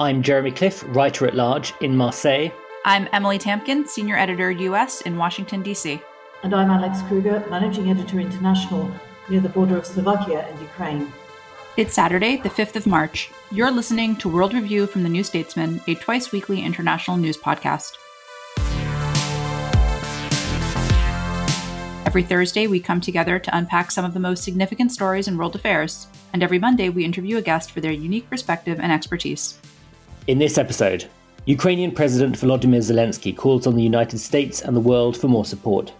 I'm Jeremy Cliffe, writer at large in Marseille. I'm Emily Tamkin, senior editor US in Washington, D.C. And I'm Alex Kroeger, managing editor international near the border of Slovakia and Ukraine. It's Saturday, the 5th of March. You're listening to World Review from the New Statesman, a twice weekly international news podcast. Every Thursday, we come together to unpack some of the most significant stories in world affairs, and every Monday, we interview a guest for their unique perspective and expertise. In this episode, Ukrainian President Volodymyr Zelensky calls on the United States and the world for more support.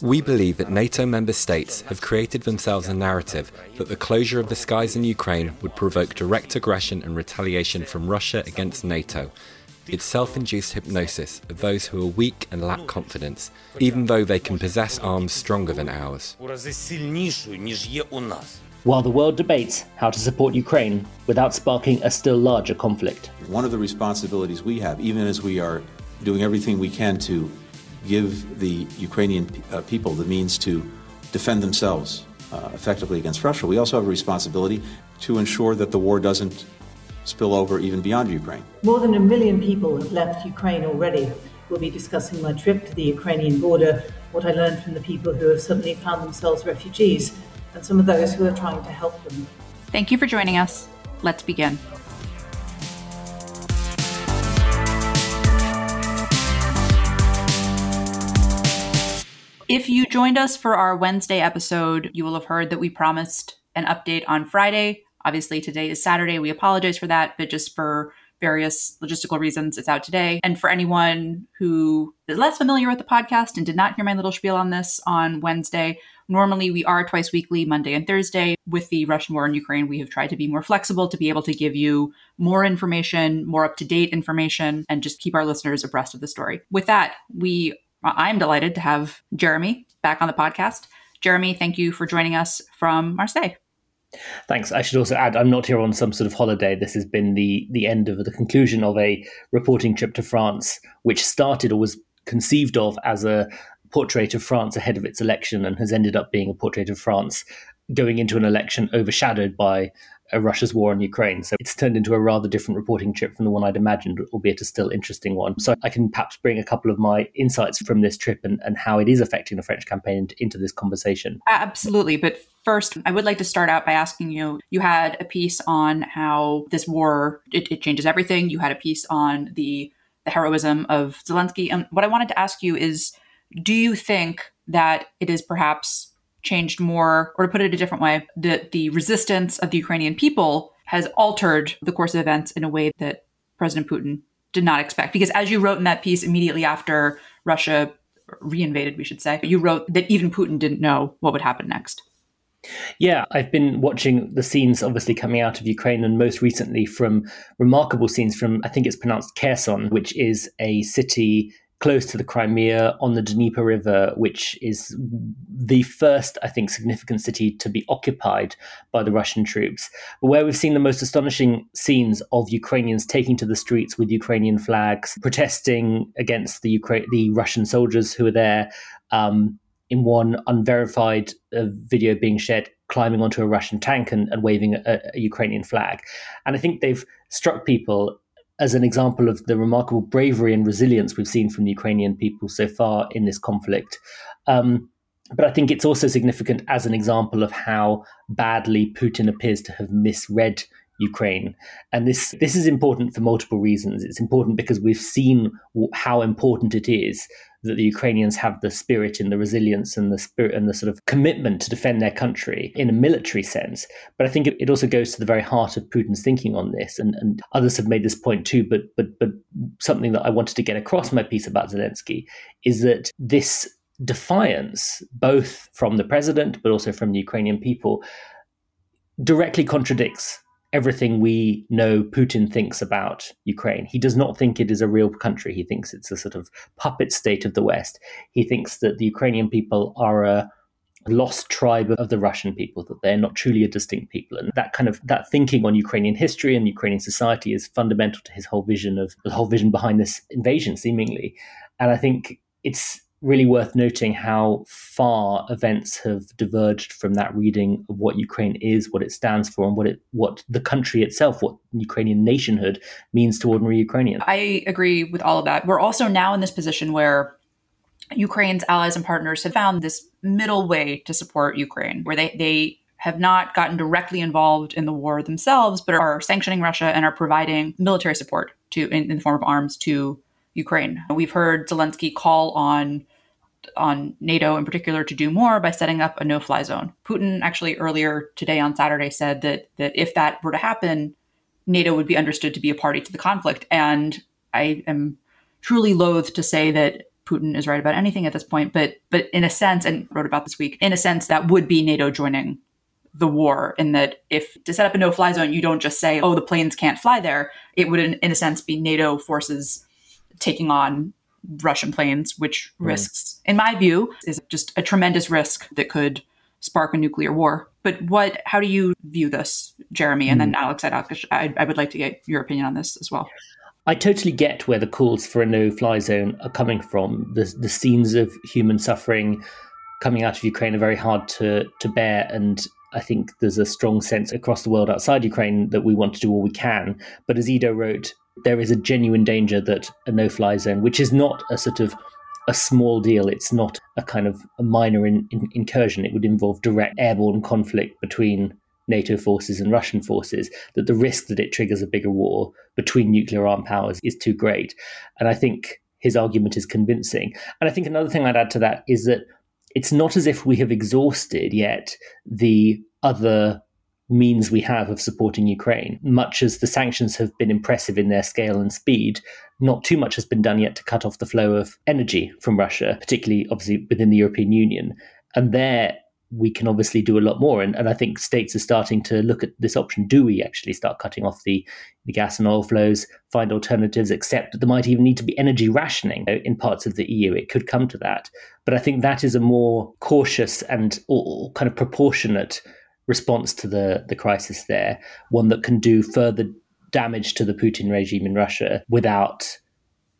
We believe that NATO member states have created themselves a narrative that the closure of the skies in Ukraine would provoke direct aggression and retaliation from Russia against NATO. It's self induced hypnosis of those who are weak and lack confidence, even though they can possess arms stronger than ours. While the world debates how to support Ukraine without sparking a still larger conflict. One of the responsibilities we have, even as we are doing everything we can to give the Ukrainian uh, people the means to defend themselves uh, effectively against Russia, we also have a responsibility to ensure that the war doesn't spill over even beyond Ukraine. More than a million people have left Ukraine already. We'll be discussing my trip to the Ukrainian border, what I learned from the people who have suddenly found themselves refugees, and some of those who are trying to help them. Thank you for joining us. Let's begin. If you joined us for our Wednesday episode, you will have heard that we promised an update on Friday. Obviously, today is Saturday. We apologize for that, but just for various logistical reasons, it's out today. And for anyone who is less familiar with the podcast and did not hear my little spiel on this on Wednesday, normally we are twice weekly, Monday and Thursday. With the Russian war in Ukraine, we have tried to be more flexible to be able to give you more information, more up to date information, and just keep our listeners abreast of the story. With that, we I'm delighted to have Jeremy back on the podcast. Jeremy, thank you for joining us from Marseille. Thanks. I should also add, I'm not here on some sort of holiday. This has been the the end of the conclusion of a reporting trip to France, which started or was conceived of as a portrait of France ahead of its election and has ended up being a portrait of France going into an election overshadowed by Russia's war on Ukraine. So it's turned into a rather different reporting trip from the one I'd imagined, albeit a still interesting one. So I can perhaps bring a couple of my insights from this trip and, and how it is affecting the French campaign into this conversation. Absolutely. But first, I would like to start out by asking you you had a piece on how this war it, it changes everything. You had a piece on the the heroism of Zelensky. And what I wanted to ask you is do you think that it is perhaps changed more, or to put it a different way, that the resistance of the Ukrainian people has altered the course of events in a way that President Putin did not expect. Because as you wrote in that piece immediately after Russia reinvaded, we should say, you wrote that even Putin didn't know what would happen next. Yeah, I've been watching the scenes obviously coming out of Ukraine and most recently from remarkable scenes from, I think it's pronounced Kherson, which is a city close to the Crimea on the Dnieper River, which is the first, I think, significant city to be occupied by the Russian troops. Where we've seen the most astonishing scenes of Ukrainians taking to the streets with Ukrainian flags, protesting against the Ukra- the Russian soldiers who are there. Um, in one unverified uh, video being shared, climbing onto a Russian tank and, and waving a, a Ukrainian flag. And I think they've struck people as an example of the remarkable bravery and resilience we've seen from the Ukrainian people so far in this conflict. Um, but I think it's also significant as an example of how badly Putin appears to have misread Ukraine. And this this is important for multiple reasons. It's important because we've seen how important it is that the Ukrainians have the spirit and the resilience and the spirit and the sort of commitment to defend their country in a military sense. But I think it, also goes to the very heart of Putin's thinking on this. And, and others have made this point too. But but but something that I wanted to get across in my piece about Zelensky is that this defiance, both from the president but also from the Ukrainian people, directly contradicts everything we know Putin thinks about Ukraine. He does not think it is a real country. He thinks it's a sort of puppet state of the West. He thinks that the Ukrainian people are a lost tribe of the Russian people, that they're not truly a distinct people. And that kind of that thinking on Ukrainian history and Ukrainian society is fundamental to his whole vision of the whole vision behind this invasion, seemingly. And I think it's really worth noting how far events have diverged from that reading of what Ukraine is, what it stands for, and what it what the country itself, what Ukrainian nationhood means to ordinary Ukrainians. I agree with all of that. We're also now in this position where Ukraine's allies and partners have found this middle way to support Ukraine, where they they have not gotten directly involved in the war themselves, but are sanctioning Russia and are providing military support to in, in the form of arms to Ukraine. We've heard Zelensky call on on NATO in particular to do more by setting up a no-fly zone. Putin actually earlier today on Saturday said that that if that were to happen, NATO would be understood to be a party to the conflict. And I am truly loath to say that Putin is right about anything at this point, but but in a sense, and wrote about this week, in a sense, that would be NATO joining the war in that if to set up a no-fly zone, you don't just say, oh, the planes can't fly there. It would, in, in a sense, be NATO forces taking on Russian planes, which mm. risks, in my view, is just a tremendous risk that could spark a nuclear war. But what? How do you view this, Jeremy? And mm. then Alex, I'd, I, I would like to get your opinion on this as well. I totally get where the calls for a no-fly zone are coming from. The the scenes of human suffering coming out of Ukraine are very hard to to bear, and I think there's a strong sense across the world outside Ukraine that we want to do all we can. But as Ido wrote, there is a genuine danger that a no fly zone, which is not a sort of a small deal, it's not a kind of a minor in, in, incursion, it would involve direct airborne conflict between NATO forces and Russian forces, that the risk that it triggers a bigger war between nuclear armed powers is too great. And I think his argument is convincing. And I think another thing I'd add to that is that it's not as if we have exhausted yet the other means we have of supporting Ukraine. Much as the sanctions have been impressive in their scale and speed, not too much has been done yet to cut off the flow of energy from Russia, particularly obviously within the European Union. And there we can obviously do a lot more. And, and I think states are starting to look at this option. Do we actually start cutting off the, the gas and oil flows, find alternatives, accept that there might even need to be energy rationing uh, in parts of the EU? It could come to that. But I think that is a more cautious and kind of proportionate response to the, the crisis there, one that can do further damage to the Putin regime in Russia without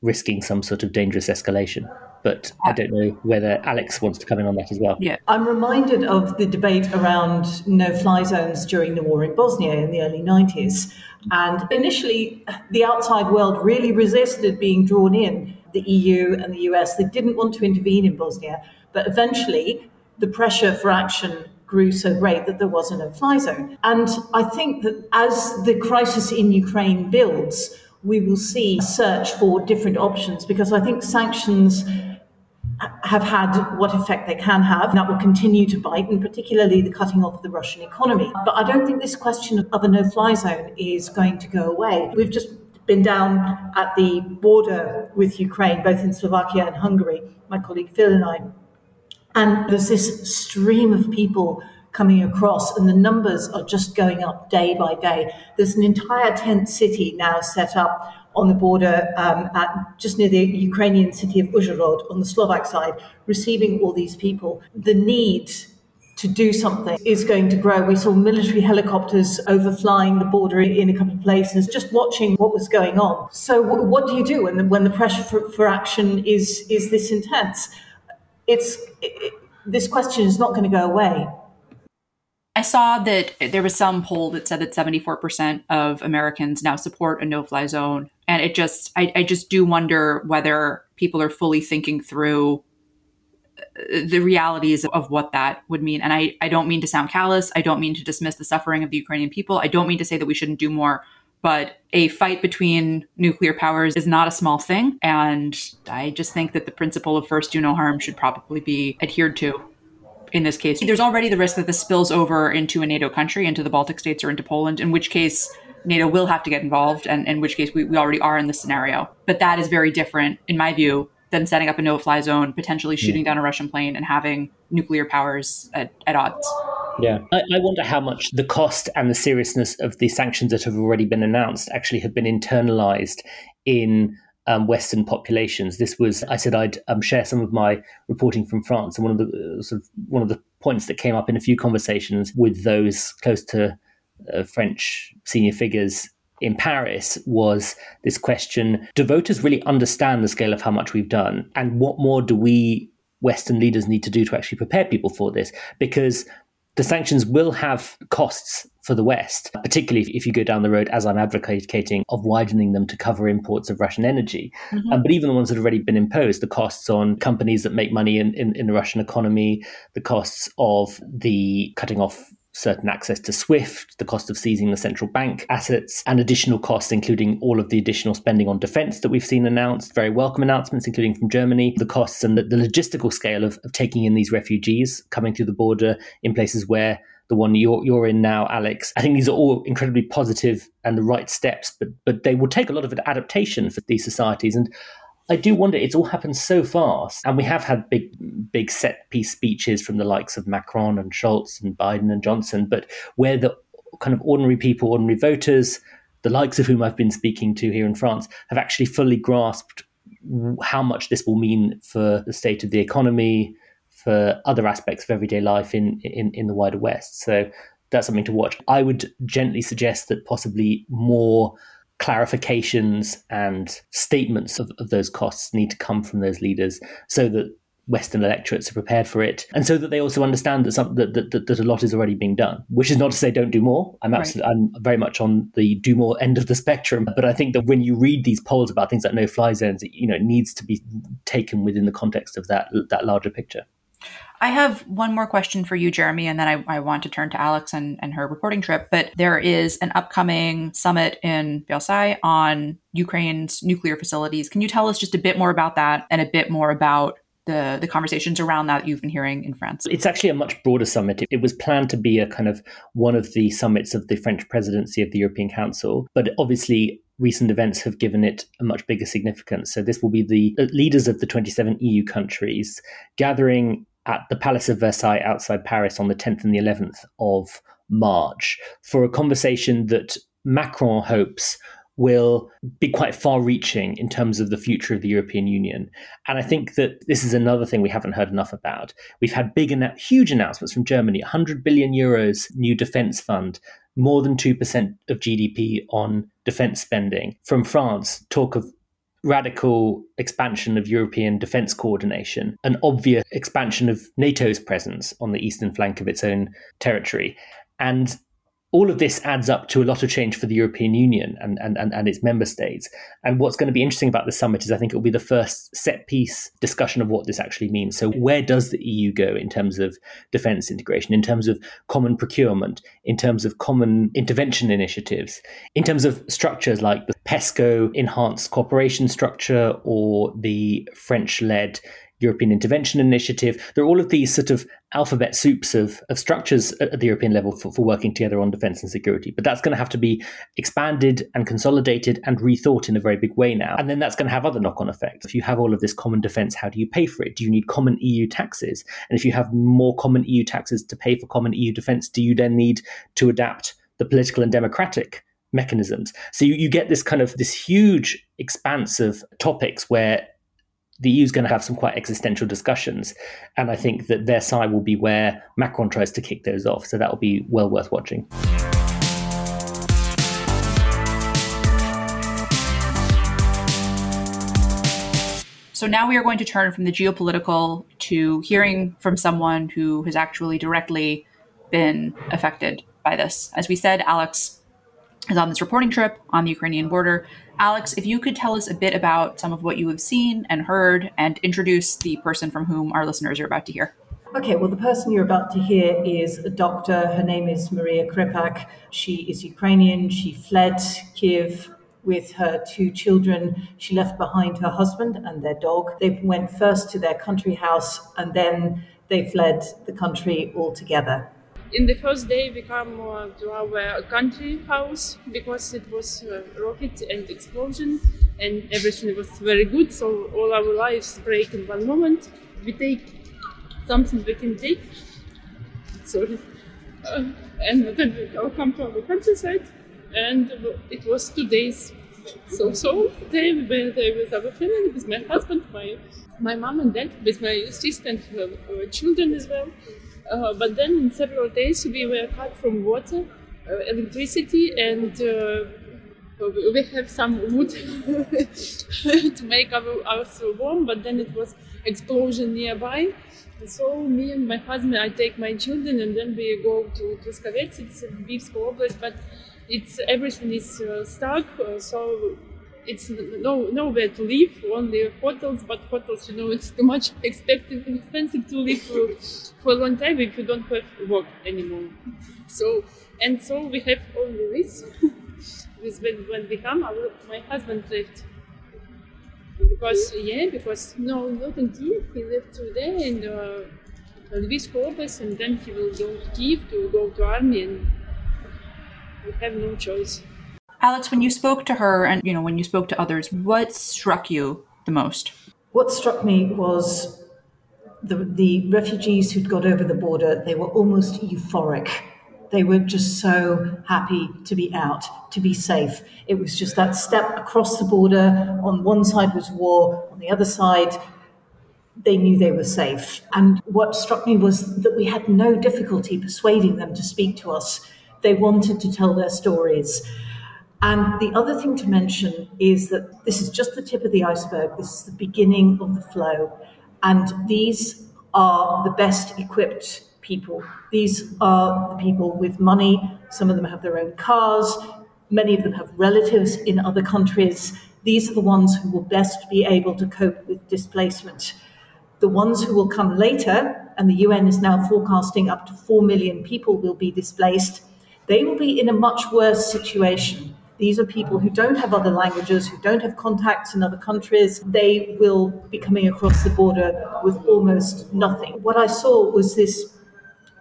risking some sort of dangerous escalation. But I don't know whether Alex wants to come in on that as well. Yeah, I'm reminded of the debate around no fly zones during the war in Bosnia in the early 90s. And initially, the outside world really resisted being drawn in. The EU and the US, they didn't want to intervene in Bosnia. But eventually, the pressure for action grew so great that there was a no fly zone. And I think that as the crisis in Ukraine builds, we will see a search for different options because I think sanctions have had what effect they can have. That will continue to bite, and particularly the cutting off of the Russian economy. But I don't think this question of a no fly zone is going to go away. We've just been down at the border with Ukraine, both in Slovakia and Hungary, my colleague Phil and I. And there's this stream of people coming across, and the numbers are just going up day by day. There's an entire tent city now set up on the border um, at just near the Ukrainian city of Uzhhorod on the Slovak side, receiving all these people. The need to do something is going to grow. We saw military helicopters overflying the border in a couple of places, just watching what was going on. So, what do you do when the, when the pressure for, for action is is this intense? It's it, this question is not going to go away. I saw that there was some poll that said that 74% of Americans now support a no-fly zone, and it just I, I just do wonder whether people are fully thinking through uh, the realities of what that would mean. And I, I don't mean to sound callous. I don't mean to dismiss the suffering of the Ukrainian people. I don't mean to say that we shouldn't do more. But a fight between nuclear powers is not a small thing. And I just think that the principle of first do no harm should probably be adhered to in this case. There's already the risk that this spills over into a NATO country, into the Baltic states or into Poland, in which case NATO will have to get involved, and in which case we, we already are in this scenario. But that is very different, in my view, than setting up a no fly zone, potentially shooting yeah. down a Russian plane, and having nuclear powers at, at odds. Yeah. I, I, wonder how much the cost and the seriousness of the sanctions that have already been announced actually have been internalized in um, Western populations. This was, I said I'd um, share some of my reporting from France, and one of the uh, sort of one of the points that came up in a few conversations with those close to uh, French senior figures in Paris was this question do voters really understand the scale of how much we've done? And what more do we Western leaders need to do to actually prepare people for this? Because the sanctions will have costs for the West, particularly if you go down the road, as I'm advocating, of widening them to cover imports of Russian energy. Mm-hmm. Um, but even the ones that have already been imposed, the costs on companies that make money in, in, in the Russian economy, the costs of the cutting off certain access to SWIFT, the cost of seizing the central bank assets, and additional costs, including all of the additional spending on defense that we've seen announced, very welcome announcements, including from Germany, the costs and the, the logistical scale of, of taking in these refugees coming through the border in places where the one you're, you're in now, Alex. I think these are all incredibly positive and the right steps, but but they will take a lot of adaptation for these societies. And I do wonder, it's all happened so fast. And we have had big, big set piece speeches from the likes of Macron and Scholz and Biden and Johnson, but where the kind of ordinary people, ordinary voters, the likes of whom I've been speaking to here in France, have actually fully grasped how much this will mean for the state of the economy, for other aspects of everyday life in, in, in the wider West. So that's something to watch. I would gently suggest that possibly more clarifications and statements of, of those costs need to come from those leaders so that Western electorates are prepared for it, and so that they also understand that, some, that, that, that, a lot is already being done. Which is not to say don't do more. I'm absolutely, right. I'm very much on the do more end of the spectrum. But I think that when you read these polls about things like no fly zones, you know, it needs to be taken within the context of that that larger picture. I have one more question for you, Jeremy, and then I, I, want to turn to Alex and, and her reporting trip. But there is an upcoming summit in Versailles on Ukraine's nuclear facilities. Can you tell us just a bit more about that and a bit more about the, the conversations around that you've been hearing in France? It's actually a much broader summit. It was planned to be a kind of one of the summits of the French presidency of the European Council, but obviously recent events have given it a much bigger significance. So this will be the leaders of the 27 EU countries gathering at the Palace of Versailles outside Paris on the 10th and the 11th of March for a conversation that Macron hopes will be quite far reaching in terms of the future of the European Union. And I think that this is another thing we haven't heard enough about. We've had big, and huge announcements from Germany 100 billion euros new defense fund, more than 2% of GDP on defense spending. From France, talk of radical expansion of European defense coordination, an obvious expansion of NATO's presence on the eastern flank of its own territory. And all of this adds up to a lot of change for the European Union and, and, and, and, its member states. And what's going to be interesting about the summit is I think it will be the first set piece discussion of what this actually means. So, where does the EU go in terms of defense integration, in terms of common procurement, in terms of common intervention initiatives, in terms of structures like the PESCO enhanced cooperation structure or the French led European Intervention Initiative. There are all of these sort of alphabet soups of, of structures at the European level for, for working together on defense and security. But that's going to have to be expanded and consolidated and rethought in a very big way now. And then that's going to have other knock on effects. If you have all of this common defense, how do you pay for it? Do you need common EU taxes? And if you have more common EU taxes to pay for common EU defense, do you then need to adapt the political and democratic mechanisms. So you, you get this kind of this huge expanse of topics where the EU is going to have some quite existential discussions. And I think that Versailles will be where Macron tries to kick those off. So that will be well worth watching. So now we are going to turn from the geopolitical to hearing from someone who has actually directly been affected by this. As we said, Alex is on this reporting trip on the Ukrainian border. Alex, if you could tell us a bit about some of what you have seen and heard and introduce the person from whom our listeners are about to hear. Okay, well, the person you're about to hear is a doctor. Her name is Maria Krepak. She is Ukrainian. She fled Kiev with her two children. She left behind her husband and their dog. They went first to their country house and then they fled the country altogether. In the first day, we come uh, to our country house because it was a rocket and explosion, and everything was very good. So all our lives break in one moment. We take something we can take. Sorry. Uh, and then we come to our countryside, and it was two days. So so they were there with our family, with my husband, my my mom and dad, with my sister and her, her children as well. Uh, but then in several days we were cut from water, uh, electricity, and uh, we have some wood to make our house warm. But then it was explosion nearby, so me and my husband, I take my children and then we go to Truskavets. It's Lvivsk Oblast, but it's everything is uh, stuck. Uh, so it's no nowhere to live. Only hotels, but hotels, you know, it's too much expensive expensive to live for, for a long time if you don't have work anymore. So and so we have only this. this when when we come, our, my husband left because yeah, because no, not in Kiev. He left today and. uh, Lviv Oblast, and then he will go to Kiev to go to army, and we have no choice. Alex, when you spoke to her, and you know when you spoke to others, what struck you the most? What struck me was the the refugees who'd got over the border. They were almost euphoric they were just so happy to be out, to be safe. It was just that step across the border. On one side was war, on the other side, they knew they were safe. And what struck me was that we had no difficulty persuading them to speak to us. They wanted to tell their stories. And the other thing to mention is that this is just the tip of the iceberg. This is the beginning of the flow. And these are the best equipped people. These are the people with money. Some of them have their own cars. Many of them have relatives in other countries. These are the ones who will best be able to cope with displacement. The ones who will come later, and the UN is now forecasting up to 4 million people will be displaced, they will be in a much worse situation. These are people who don't have other languages, who don't have contacts in other countries. They will be coming across the border with almost nothing. What I saw was this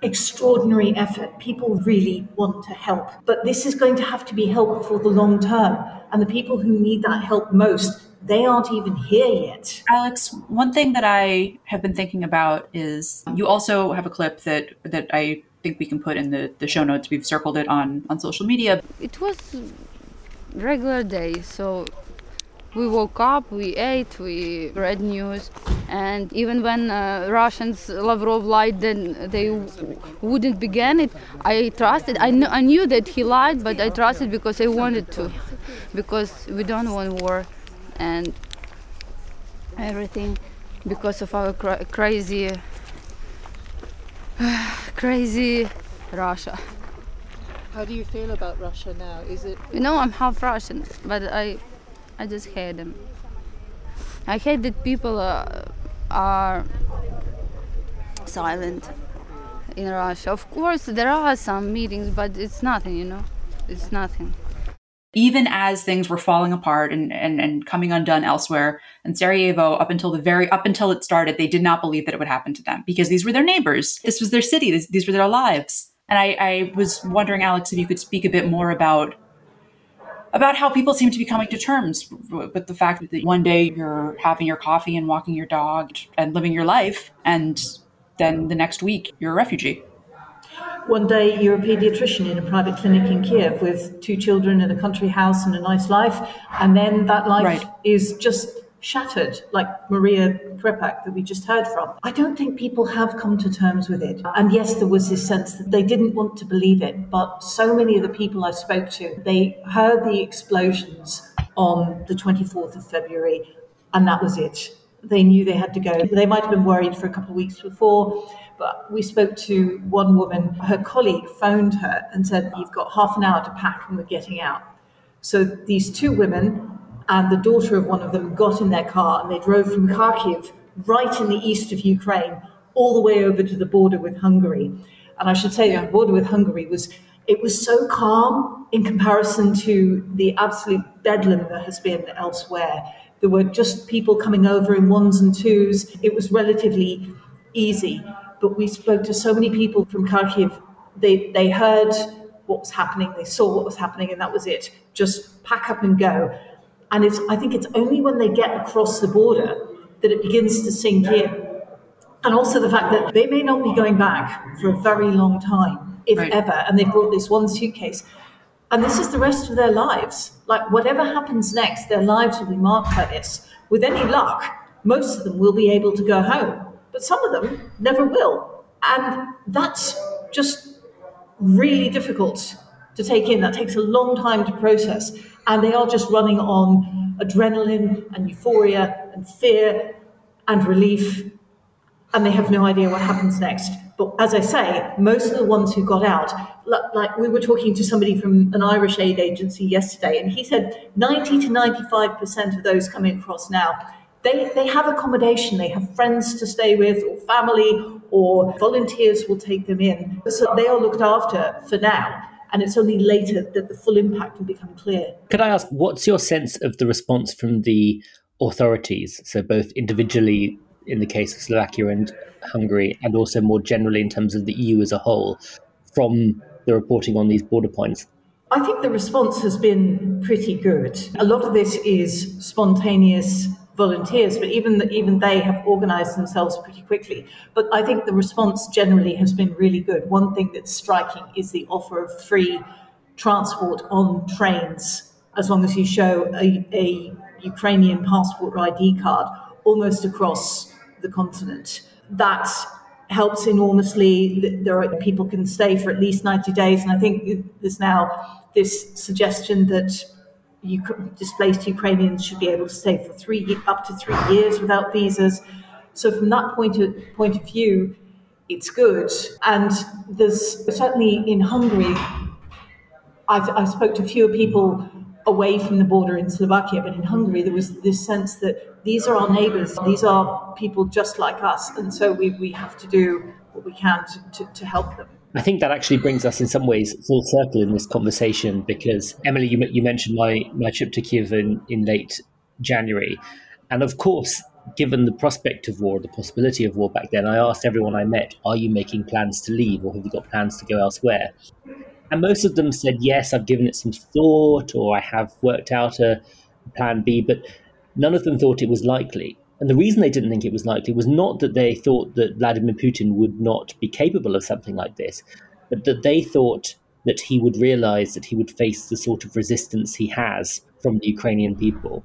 extraordinary effort. People really want to help. But this is going to have to be help for the long term. And the people who need that help most, they aren't even here yet. Alex, one thing that I have been thinking about is you also have a clip that that I think we can put in the, the show notes. We've circled it on, on social media. It was regular day, so we woke up, we ate, we read news, and even when uh, Russians Lavrov lied, then they wouldn't begin it. I trusted. I, kn- I knew that he lied, but I trusted because I wanted to, because we don't want war, and everything because of our cra- crazy, crazy Russia. How do you feel about Russia now? Is it? You know, I'm half Russian, but I I just hate them. I hate that people uh, are silent in Russia. Of course, there are some meetings, but it's nothing, you know? It's nothing. Even as things were falling apart and, and, and coming undone elsewhere, in Sarajevo, up until the very up until it started, they did not believe that it would happen to them because these were their neighbors. This was their city. These, these were their lives. And I, I was wondering, Alex, if you could speak a bit more about about how people seem to be coming to terms with the fact that one day you're having your coffee and walking your dog and living your life, and then the next week you're a refugee. One day you're a pediatrician in a private clinic in Kiev with two children in a country house and a nice life, and then that life right. is just shattered, like Maria Krepak that we just heard from. I don't think people have come to terms with it. And yes, there was this sense that they didn't want to believe it, but so many of the people I spoke to, they heard the explosions on the 24th of February, and that was it. They knew they had to go. They might have been worried for a couple of weeks before, but we spoke to one woman. Her colleague phoned her and said, You've got half an hour to pack and we're getting out. So these two women and the daughter of one of them got in their car and they drove from Kharkiv, right in the east of Ukraine, all the way over to the border with Hungary. And I should say the border with Hungary was it was so calm in comparison to the absolute bedlam that has been elsewhere. There were just people coming over in ones and twos. It was relatively easy. But we spoke to so many people from Kharkiv. They, they heard what was happening, they saw what was happening, and that was it. Just pack up and go. And it's, I think it's only when they get across the border that it begins to sink in. And also the fact that they may not be going back for a very long time, if right. ever, and they've brought this one suitcase. And this is the rest of their lives. Like, whatever happens next, their lives will be marked by this. With any luck, most of them will be able to go home, but some of them never will. And that's just really difficult to take in. That takes a long time to process. And they are just running on adrenaline and euphoria and fear and relief. And they have no idea what happens next. But as I say, most of the ones who got out, like we were talking to somebody from an Irish aid agency yesterday, and he said 90 to 95% of those coming across now they, they have accommodation, they have friends to stay with, or family, or volunteers will take them in. So they are looked after for now. And it's only later that the full impact will become clear. Could I ask, what's your sense of the response from the authorities? So, both individually in the case of Slovakia and Hungary, and also more generally in terms of the EU as a whole, from the reporting on these border points? I think the response has been pretty good. A lot of this is spontaneous volunteers, but even the, even they have organised themselves pretty quickly. But I think the response generally has been really good. One thing that's striking is the offer of free transport on trains as long as you show a, a Ukrainian passport or ID card almost across the continent. That helps enormously. There are people can stay for at least 90 days, and I think there's now this suggestion that displaced Ukrainians should be able to stay for three up to three years without visas. So from that point of point of view, it's good. And there's certainly in Hungary, I spoke to fewer people away from the border in Slovakia, but in Hungary there was this sense that these are our neighbours, these are people just like us, and so we, we have to do what we can to, to, to help them. I think that actually brings us in some ways full circle in this conversation because Emily, you, you mentioned my, my trip to Kiev in, in late January. And of course, given the prospect of war, the possibility of war back then, I asked everyone I met, Are you making plans to leave or have you got plans to go elsewhere? And most of them said, Yes, I've given it some thought or I have worked out a plan B, but none of them thought it was likely. And the reason they didn't think it was likely was not that they thought that Vladimir Putin would not be capable of something like this, but that they thought that he would realize that he would face the sort of resistance he has from the Ukrainian people.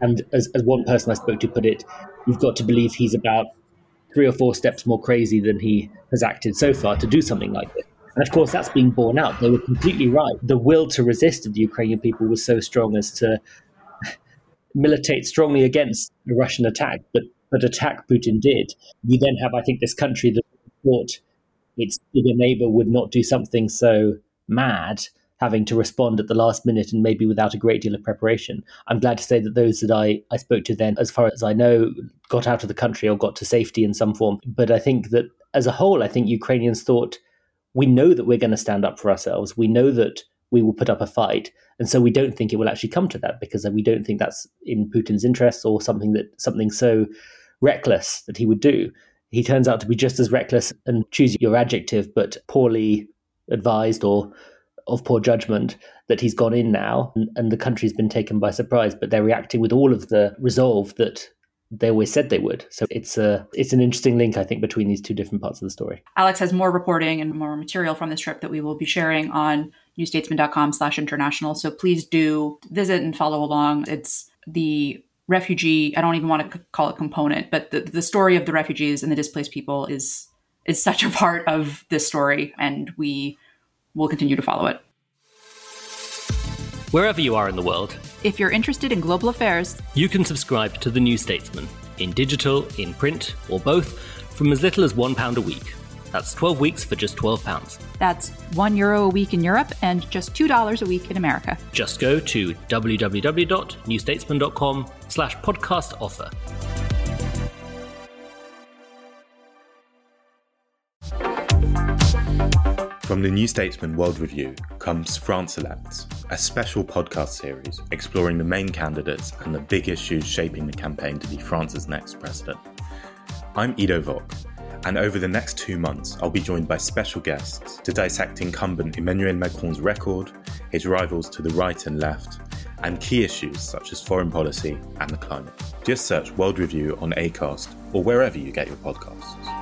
And as, as one person I spoke to put it, you've got to believe he's about three or four steps more crazy than he has acted so far to do something like this. And of course, that's being borne out. They were completely right. The will to resist of the Ukrainian people was so strong as to militate strongly against a Russian attack, but but attack Putin did. You then have, I think, this country that thought its bigger neighbor would not do something so mad, having to respond at the last minute and maybe without a great deal of preparation. I'm glad to say that those that I, I spoke to then, as far as I know, got out of the country or got to safety in some form. But I think that as a whole, I think Ukrainians thought, we know that we're going to stand up for ourselves. We know that we will put up a fight. And so we don't think it will actually come to that because we don't think that's in Putin's interests or something that something so reckless that he would do. He turns out to be just as reckless and choose your adjective, but poorly advised or of poor judgment that he's gone in now and, and the country's been taken by surprise, but they're reacting with all of the resolve that they always said they would. So it's a it's an interesting link, I think, between these two different parts of the story. Alex has more reporting and more material from this trip that we will be sharing on newstatesman.com slash international. So please do visit and follow along. It's the refugee, I don't even want to call it component, but the, the story of the refugees and the displaced people is is such a part of this story, and we will continue to follow it. Wherever you are in the world, if you're interested in global affairs, you can subscribe to The New Statesman in digital, in print, or both from as little as £1 a week. That's 12 weeks for just £12. That's one euro a week in Europe and just $2 a week in America. Just go to www.newstatesman.com slash podcast offer. From the New Statesman World Review comes France Elects, a special podcast series exploring the main candidates and the big issues shaping the campaign to be France's next president. I'm Ido Vock, and over the next two months, I'll be joined by special guests to dissect incumbent Emmanuel Macron's record, his rivals to the right and left, and key issues such as foreign policy and the climate. Just search World Review on ACAST or wherever you get your podcasts.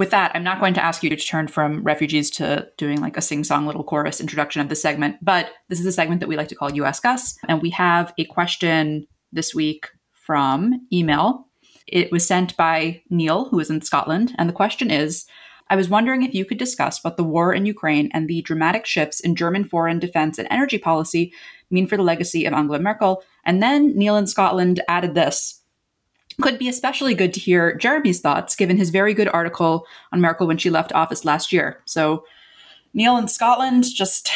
With that, I'm not going to ask you to turn from refugees to doing like a sing song little chorus introduction of the segment, but this is a segment that we like to call You Ask US And we have a question this week from email. It was sent by Neil, who is in Scotland. And the question is I was wondering if you could discuss what the war in Ukraine and the dramatic shifts in German foreign defense and energy policy mean for the legacy of Angela Merkel. And then Neil in Scotland added this could be especially good to hear Jeremy's thoughts, given his very good article on Merkel when she left office last year. So, Neil in Scotland, just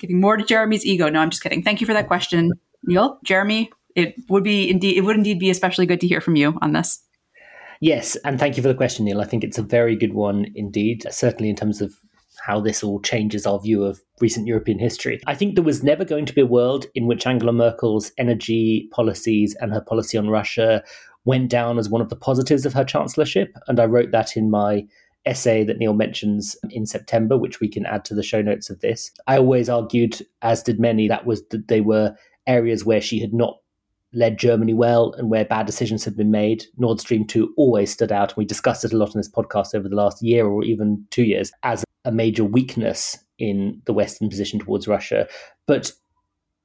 giving more to Jeremy's ego. No, I'm just kidding. Thank you for that question, Neil. Jeremy, it would be indeed, it would indeed be especially good to hear from you on this. Yes, and thank you for the question, Neil. I think it's a very good one indeed, certainly in terms of how this all changes our view of recent European history. I think there was never going to be a world in which Angela Merkel's energy policies and her policy on Russia went down as one of the positives of her chancellorship. And I wrote that in my essay that Neil mentions in September, which we can add to the show notes of this. I always argued, as did many, that was that they were areas where she had not led Germany well and where bad decisions had been made. Nord Stream 2 always stood out, and we discussed it a lot in this podcast over the last year or even two years, as a major weakness in the Western position towards Russia. But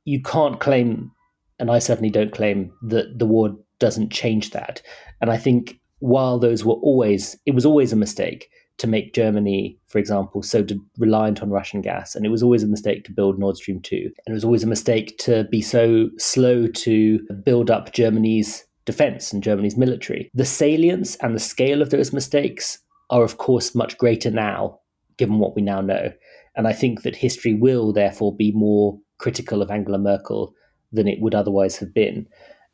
you can't claim, and I certainly don't claim, that the war doesn't change that. And I think while those were always, it was always a mistake to make Germany, for example, so de- reliant on Russian gas. And it was always a mistake to build Nord Stream 2. And it was always a mistake to be so slow to build up Germany's defense and Germany's military. The salience and the scale of those mistakes are, of course, much greater now, given what we now know. And I think that history will, therefore, be more critical of Angela Merkel than it would otherwise have been.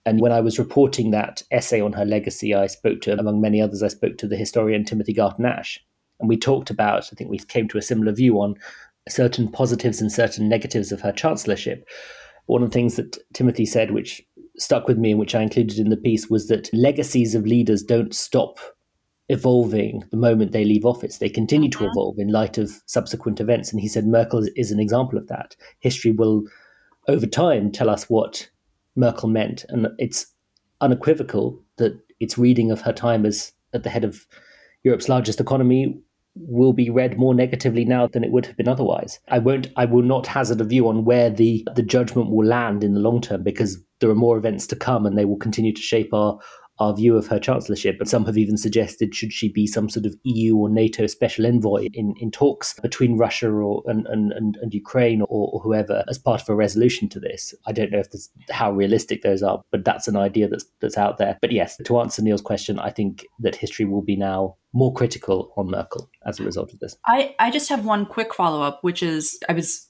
And when I was reporting that essay on her legacy, I spoke to, among many others, I spoke to the historian Timothy Garton Ash. And we talked about, I think we came to a similar view on certain positives and certain negatives of her chancellorship. One of the things that Timothy said, which stuck with me and which I included in the piece, was that legacies of leaders don't stop evolving the moment they leave office. They continue to mm-hmm. evolve in light of subsequent events. And he said Merkel is an example of that. History will, over time, tell us what Merkel meant. And it's unequivocal that its reading of her time as at the head of Europe's largest economy will be read more negatively now than it would have been otherwise. I won't I will not hazard a view on where the the judgment will land in the long term because there are more events to come and they will continue to shape our our view of her chancellorship. But some have even suggested should she be some sort of EU or NATO special envoy in, in talks between Russia or and, and, and, Ukraine or, or, whoever as part of a resolution to this. I don't know if this, how realistic those are, but that's an idea that's that's out there. But yes, to answer Neil's question, I think that history will be now more critical on Merkel as a result of this. I, I just have one quick follow up, which is I was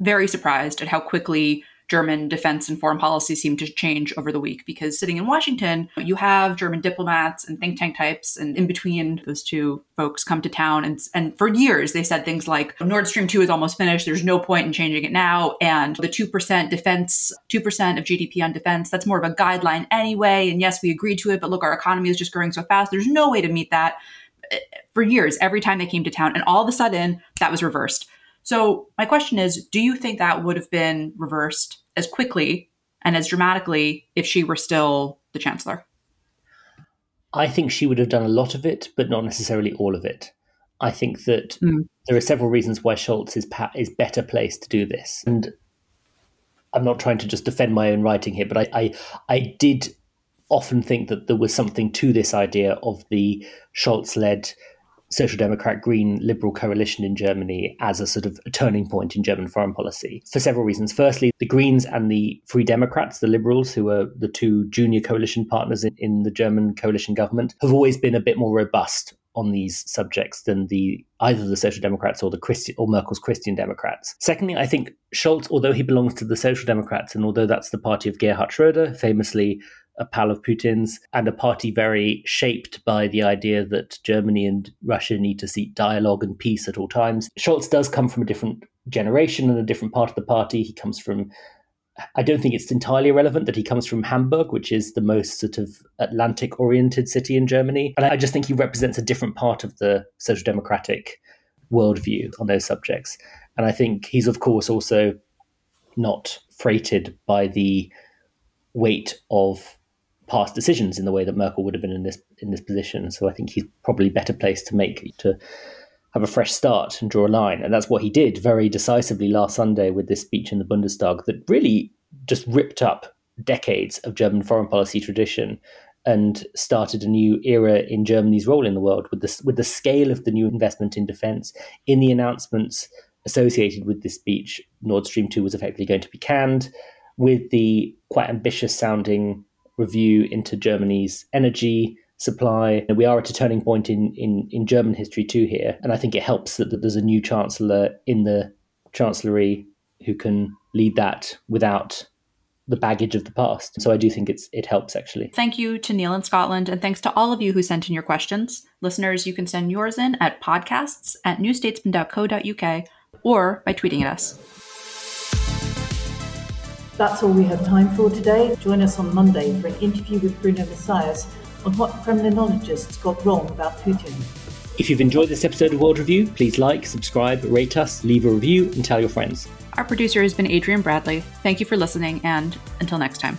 very surprised at how quickly German defense and foreign policy seemed to change over the week because sitting in Washington, you have German diplomats and think tank types, and in between those two folks come to town. And, and for years, they said things like Nord Stream 2 is almost finished. There's no point in changing it now. And the 2% defense, 2% of GDP on defense, that's more of a guideline anyway. And yes, we agreed to it, but look, our economy is just growing so fast. There's no way to meet that for years, every time they came to town. And all of a sudden, that was reversed. So, my question is do you think that would have been reversed as quickly and as dramatically if she were still the chancellor? I think she would have done a lot of it, but not necessarily all of it. I think that mm. there are several reasons why Scholz is pa- is better placed to do this, and I'm not trying to just defend my own writing here, but I, I, I did often think that there was something to this idea of the Scholz led Social Democrat Green Liberal coalition in Germany as a sort of a turning point in German foreign policy for several reasons. Firstly, the Greens and the Free Democrats, the Liberals, who are the two junior coalition partners in, in the German coalition government, have always been a bit more robust on these subjects than the either the Social Democrats or the or Merkel's Christian Democrats. Secondly, I think Scholz, although he belongs to the Social Democrats and although that's the party of Gerhard Schroeder, famously a pal of Putin's, and a party very shaped by the idea that Germany and Russia need to seek dialogue and peace at all times. Scholz does come from a different generation and a different part of the party. He comes from I don't think it's entirely irrelevant that he comes from Hamburg, which is the most sort of Atlantic oriented city in Germany. And I just think he represents a different part of the social democratic worldview on those subjects. And I think he's, of course, also not freighted by the weight of past decisions in the way that Merkel would have been in this in this position. So I think he's probably better placed to make to have a fresh start and draw a line. And that's what he did very decisively last Sunday with this speech in the Bundestag that really just ripped up decades of German foreign policy tradition and started a new era in Germany's role in the world with the, with the scale of the new investment in defense in the announcements associated with this speech Nord Stream 2 was effectively going to be canned with the quite ambitious sounding review into Germany's energy supply. We are at a turning point in, in, in German history too here. And I think it helps that, that there's a new chancellor in the chancellery who can lead that without the baggage of the past. So I do think it's it helps actually. Thank you to Neil in Scotland and thanks to all of you who sent in your questions. Listeners, you can send yours in at podcasts at newstatesman.co.uk or by tweeting at us. That's all we have time for today. Join us on Monday for an interview with Bruno Maçães on what Kremlinologists got wrong about Putin. If you've enjoyed this episode of World Review, please like, subscribe, rate us, leave a review, and tell your friends. Our producer has been Adrian Bradley. Thank you for listening, and until next time.